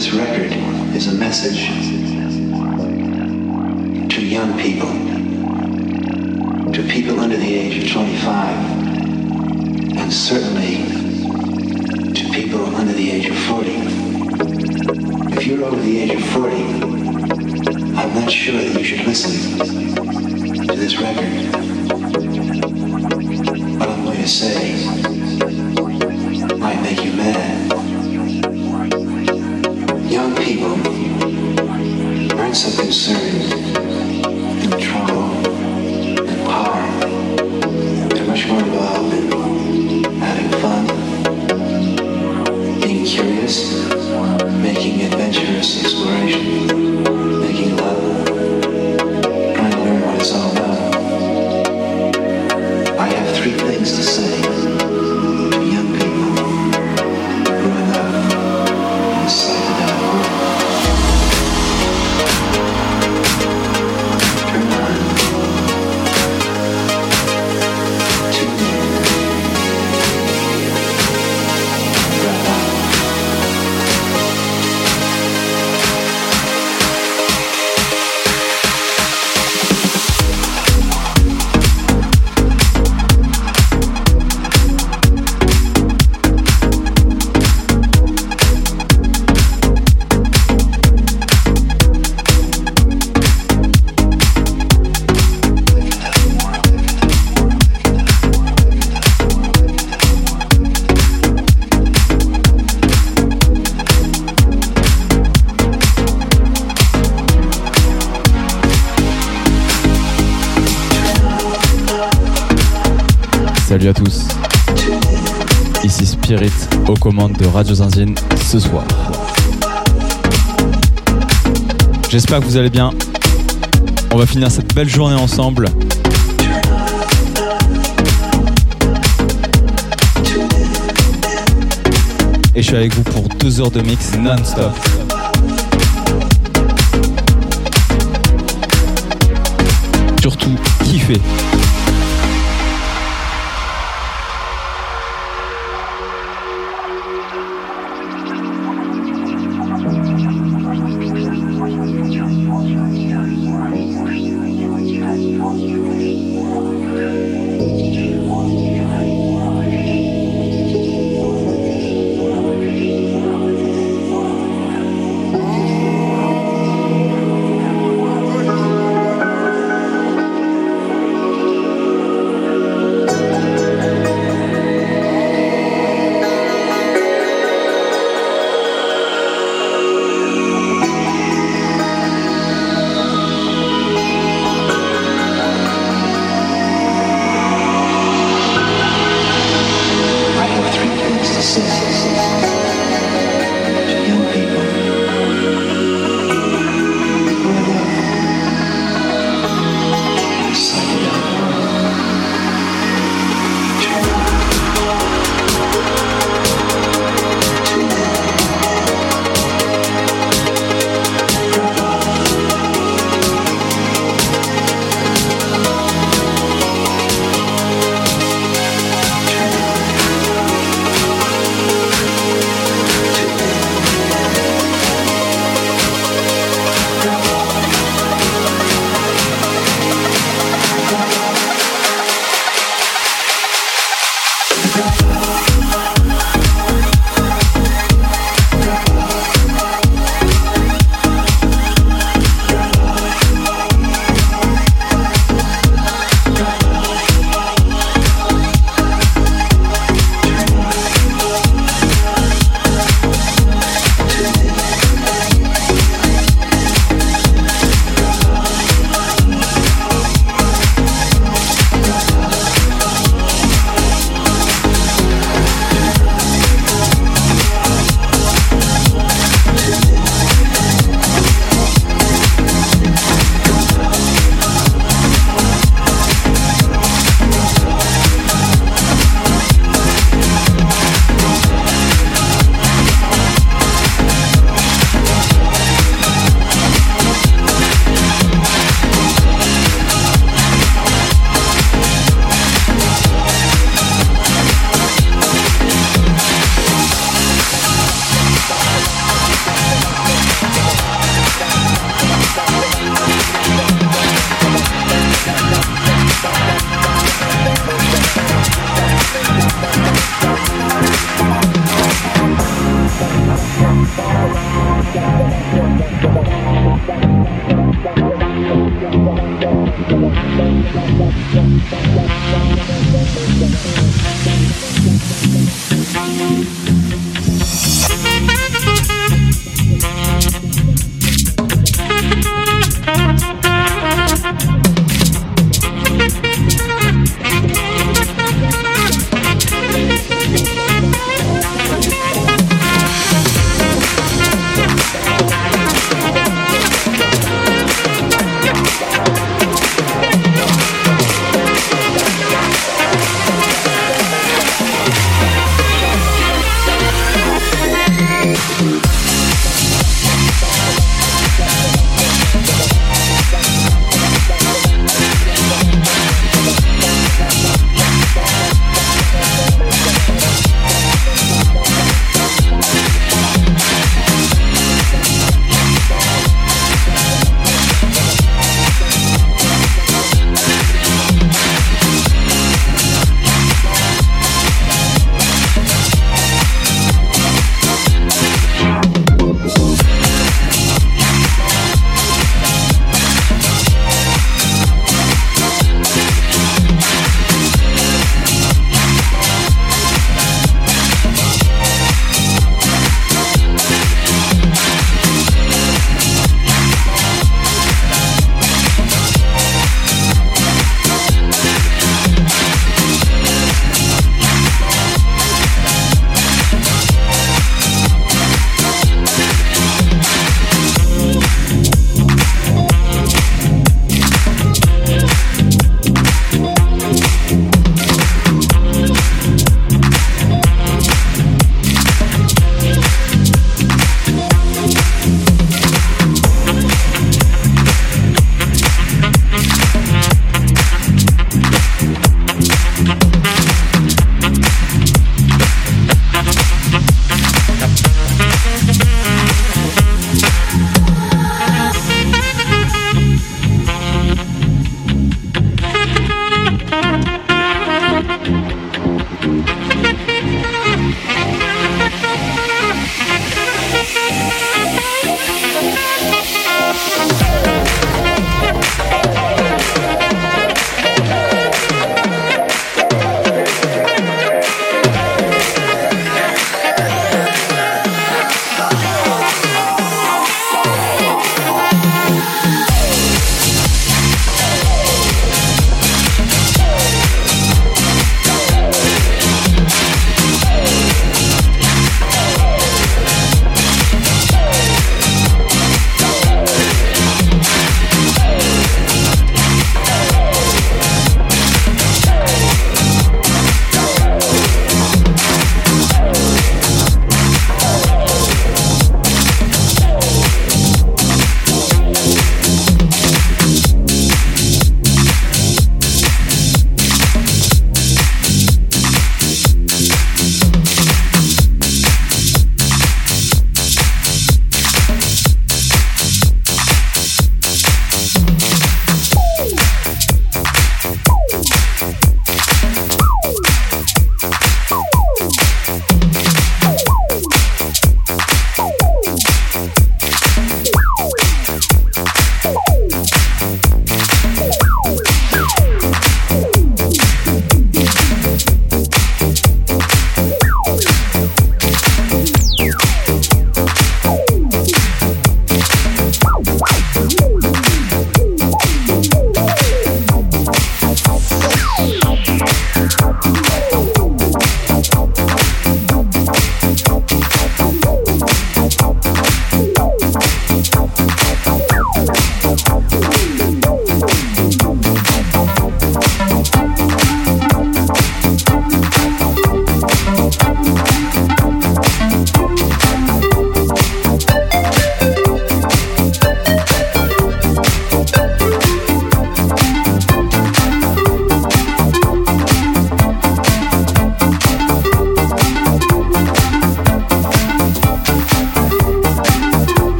This record is a message to young people, to people under the age of 25, and certainly to people under the age of 40. If you're over the age of 40, I'm not sure that you should listen to this record. What I'm going to say might make you mad. Aren't Commandes de Radio Zinzine ce soir. J'espère que vous allez bien. On va finir cette belle journée ensemble. Et je suis avec vous pour deux heures de mix non-stop. Surtout, kiffez.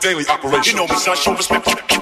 Daily operation. You know me, son, show respect.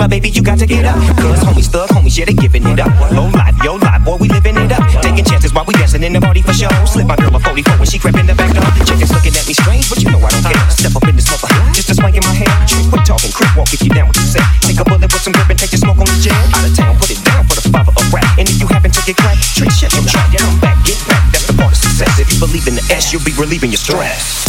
Club, baby, you got to get up. Cause homies, thug homies, yeah, they giving it up. Low life, yo life, boy, we living it up. Taking chances while we dancing in the party for show. Slip my girl a 44 when she crept in the back door. Chickens looking at me strange, but you know I don't care. Step up in the smoker, uh, just a swank in my hair. Trick, quit talking, crip walk if you down with the set. Take a bullet with some grip and take the smoke on the jet. Out of town, put it down for the father of rap. And if you happen to get cracked, trick, shut your trap. Come back, get back, that's the part of success. If you believe in the S, you'll be relieving your stress.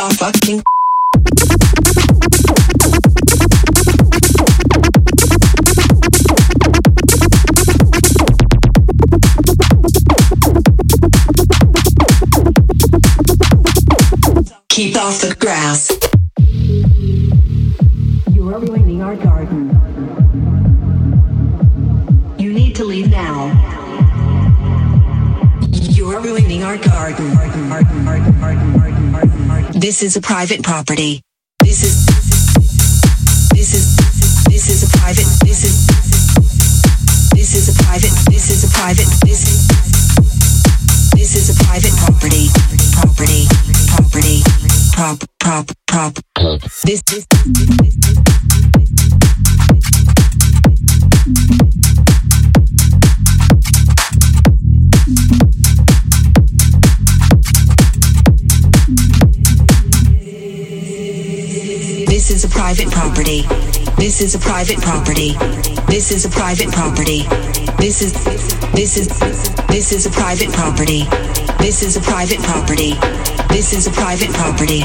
Off fucking Keep off the grass. You are ruining our garden. You need to leave now. You are ruining our garden. This is a private property. This is this is this is a private this is this is a private this is a private this this is a private property property property prop prop prop this this This is a private property. This is a private property. This is a private property. This is this is this is a private property. This is a private property. This is a private property.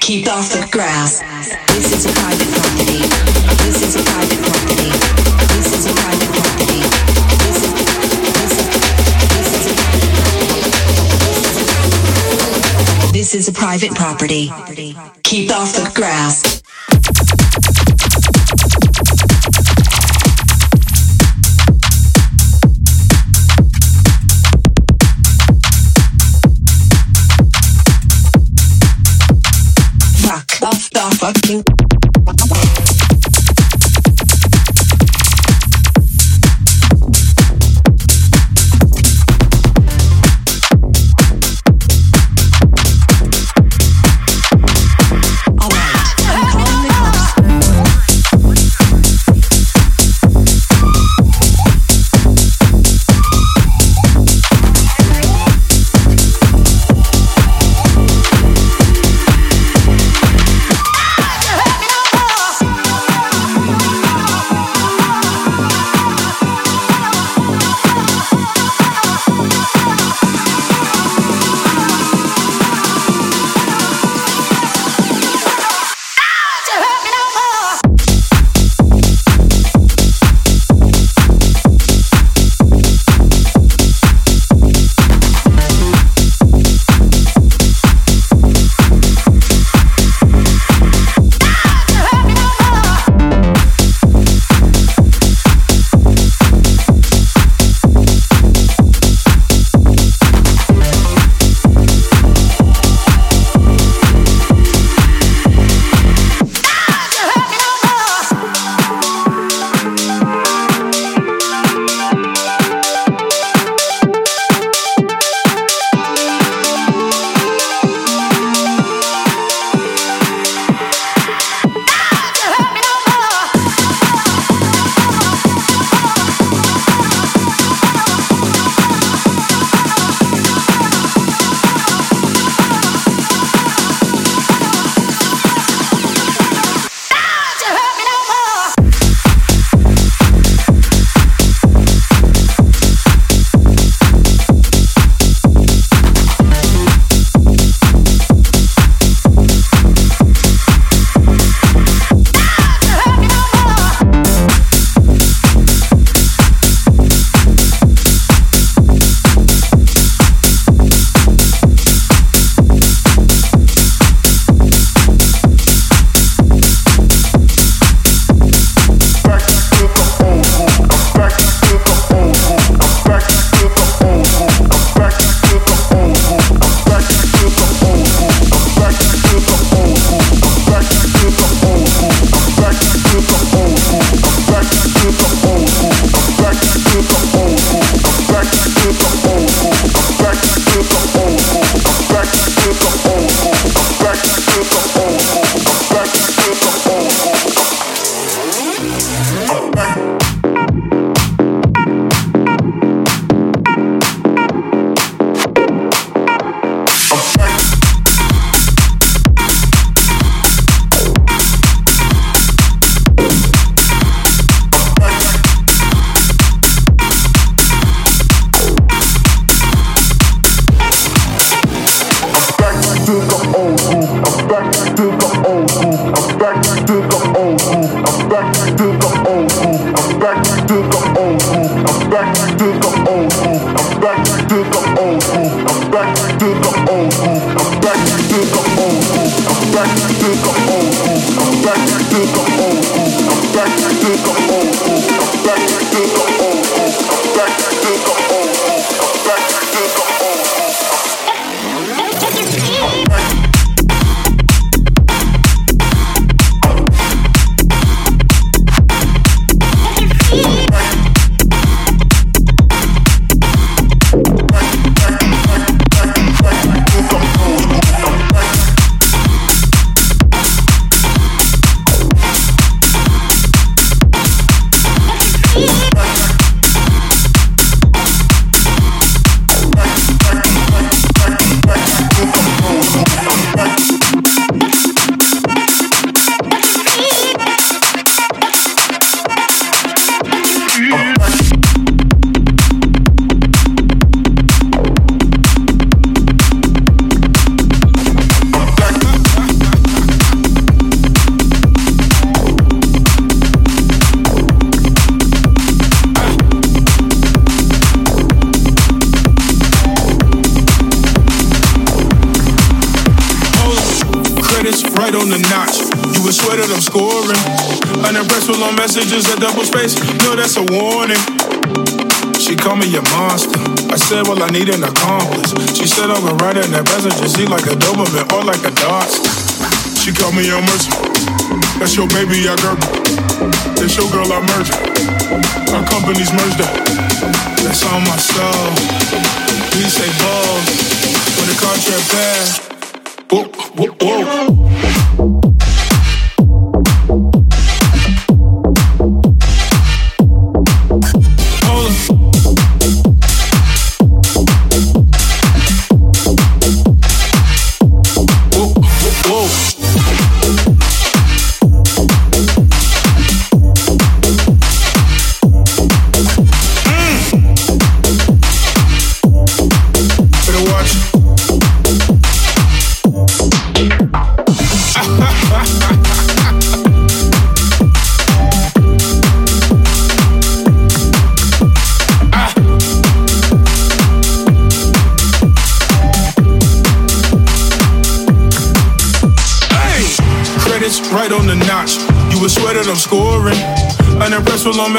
Keep off the grass. This is a private property. This is a private property. This is a private property. Keep off the grass. Fuck off the fucking.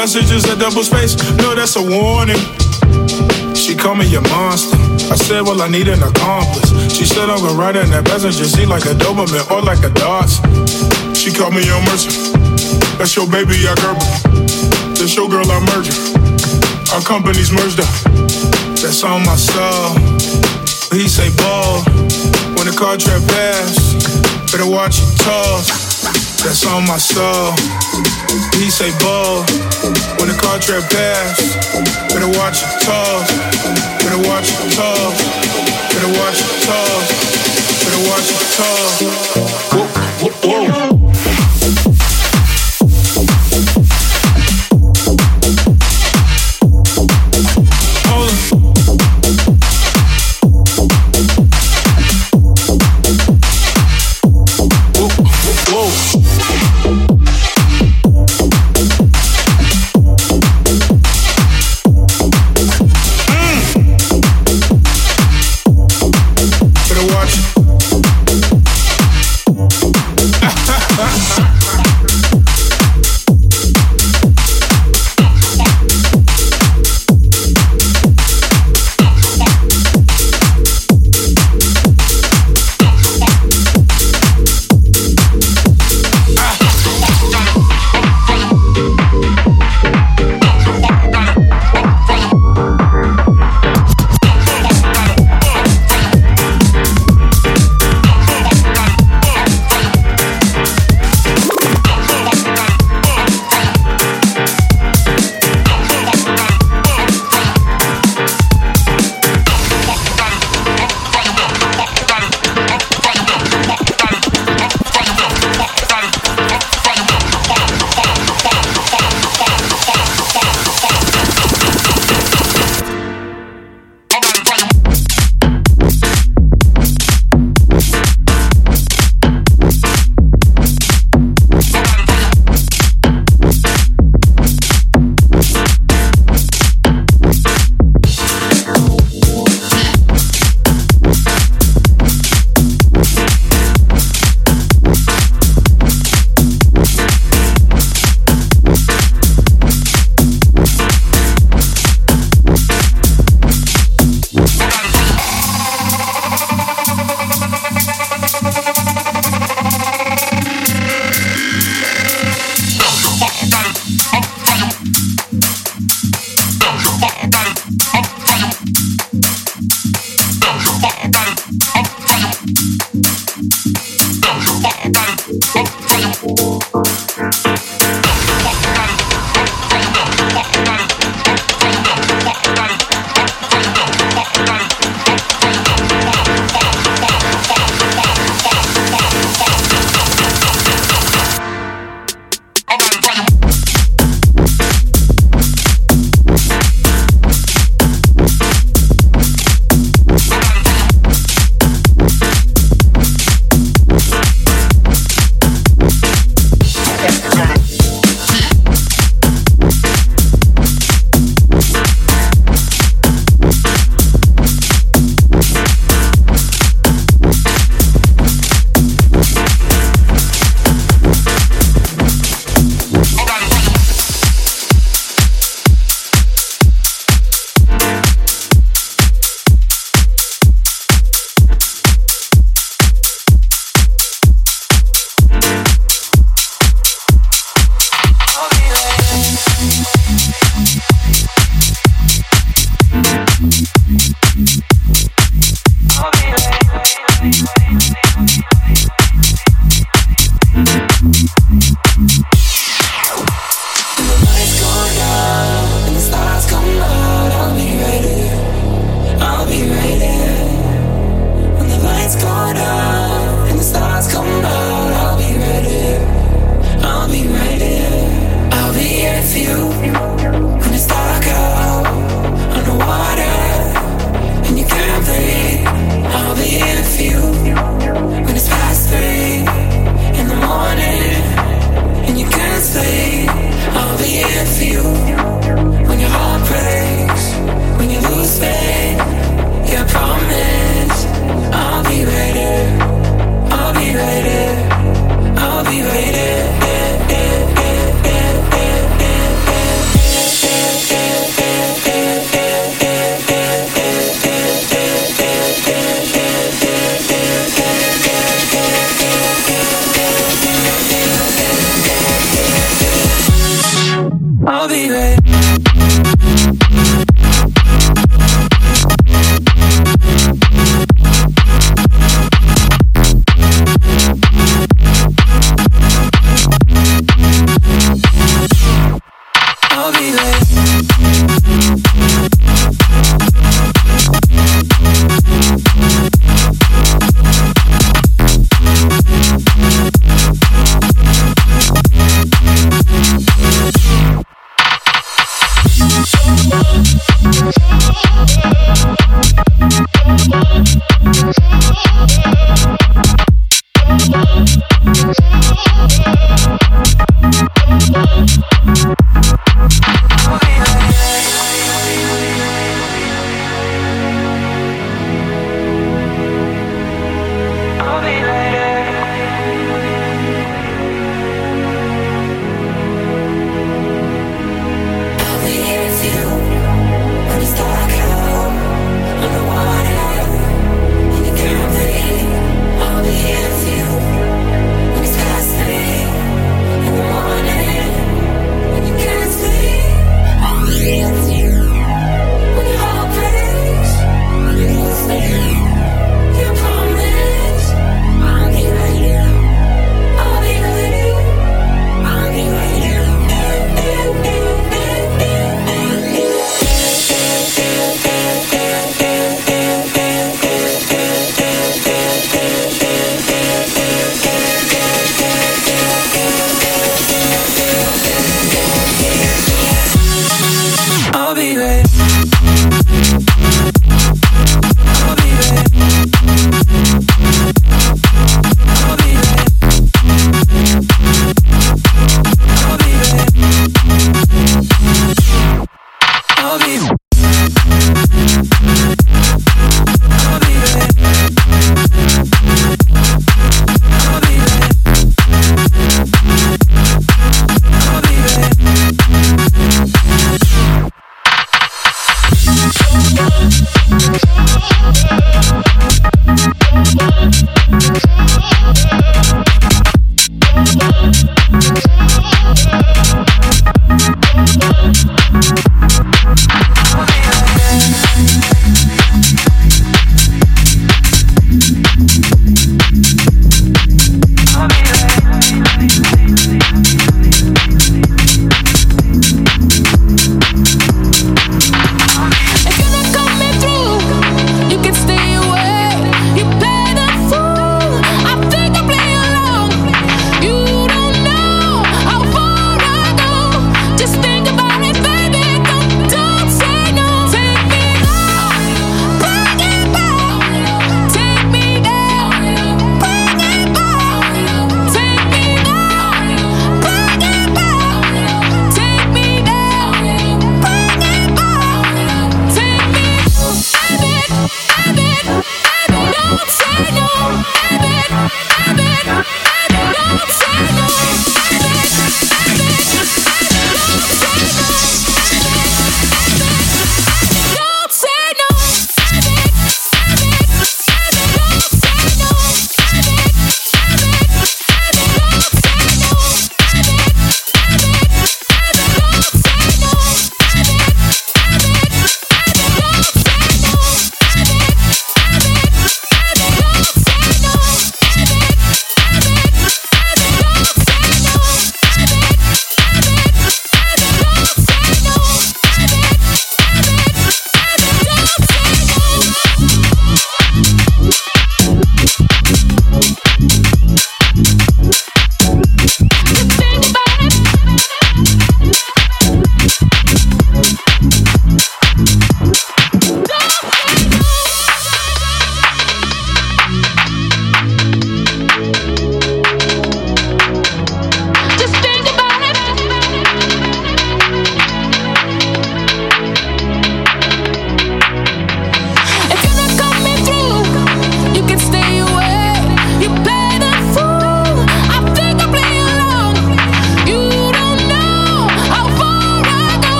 Messages at double space. No, that's a warning. She called me a monster. I said, well, I need an accomplice. She said I'm gonna ride in that passenger seat like a Doberman or like a Dodge. She called me a mercy. That's your baby, I Gerber. That's your girl, I merged. Our companies merged up. That's on my soul. He say ball when the contract pass. Better watch your toss that's on my soul. He say ball when the contract pass. Better watch your toes. Better watch your toes. Better watch your toes. Better watch your toes. Whoa, whoa, whoa.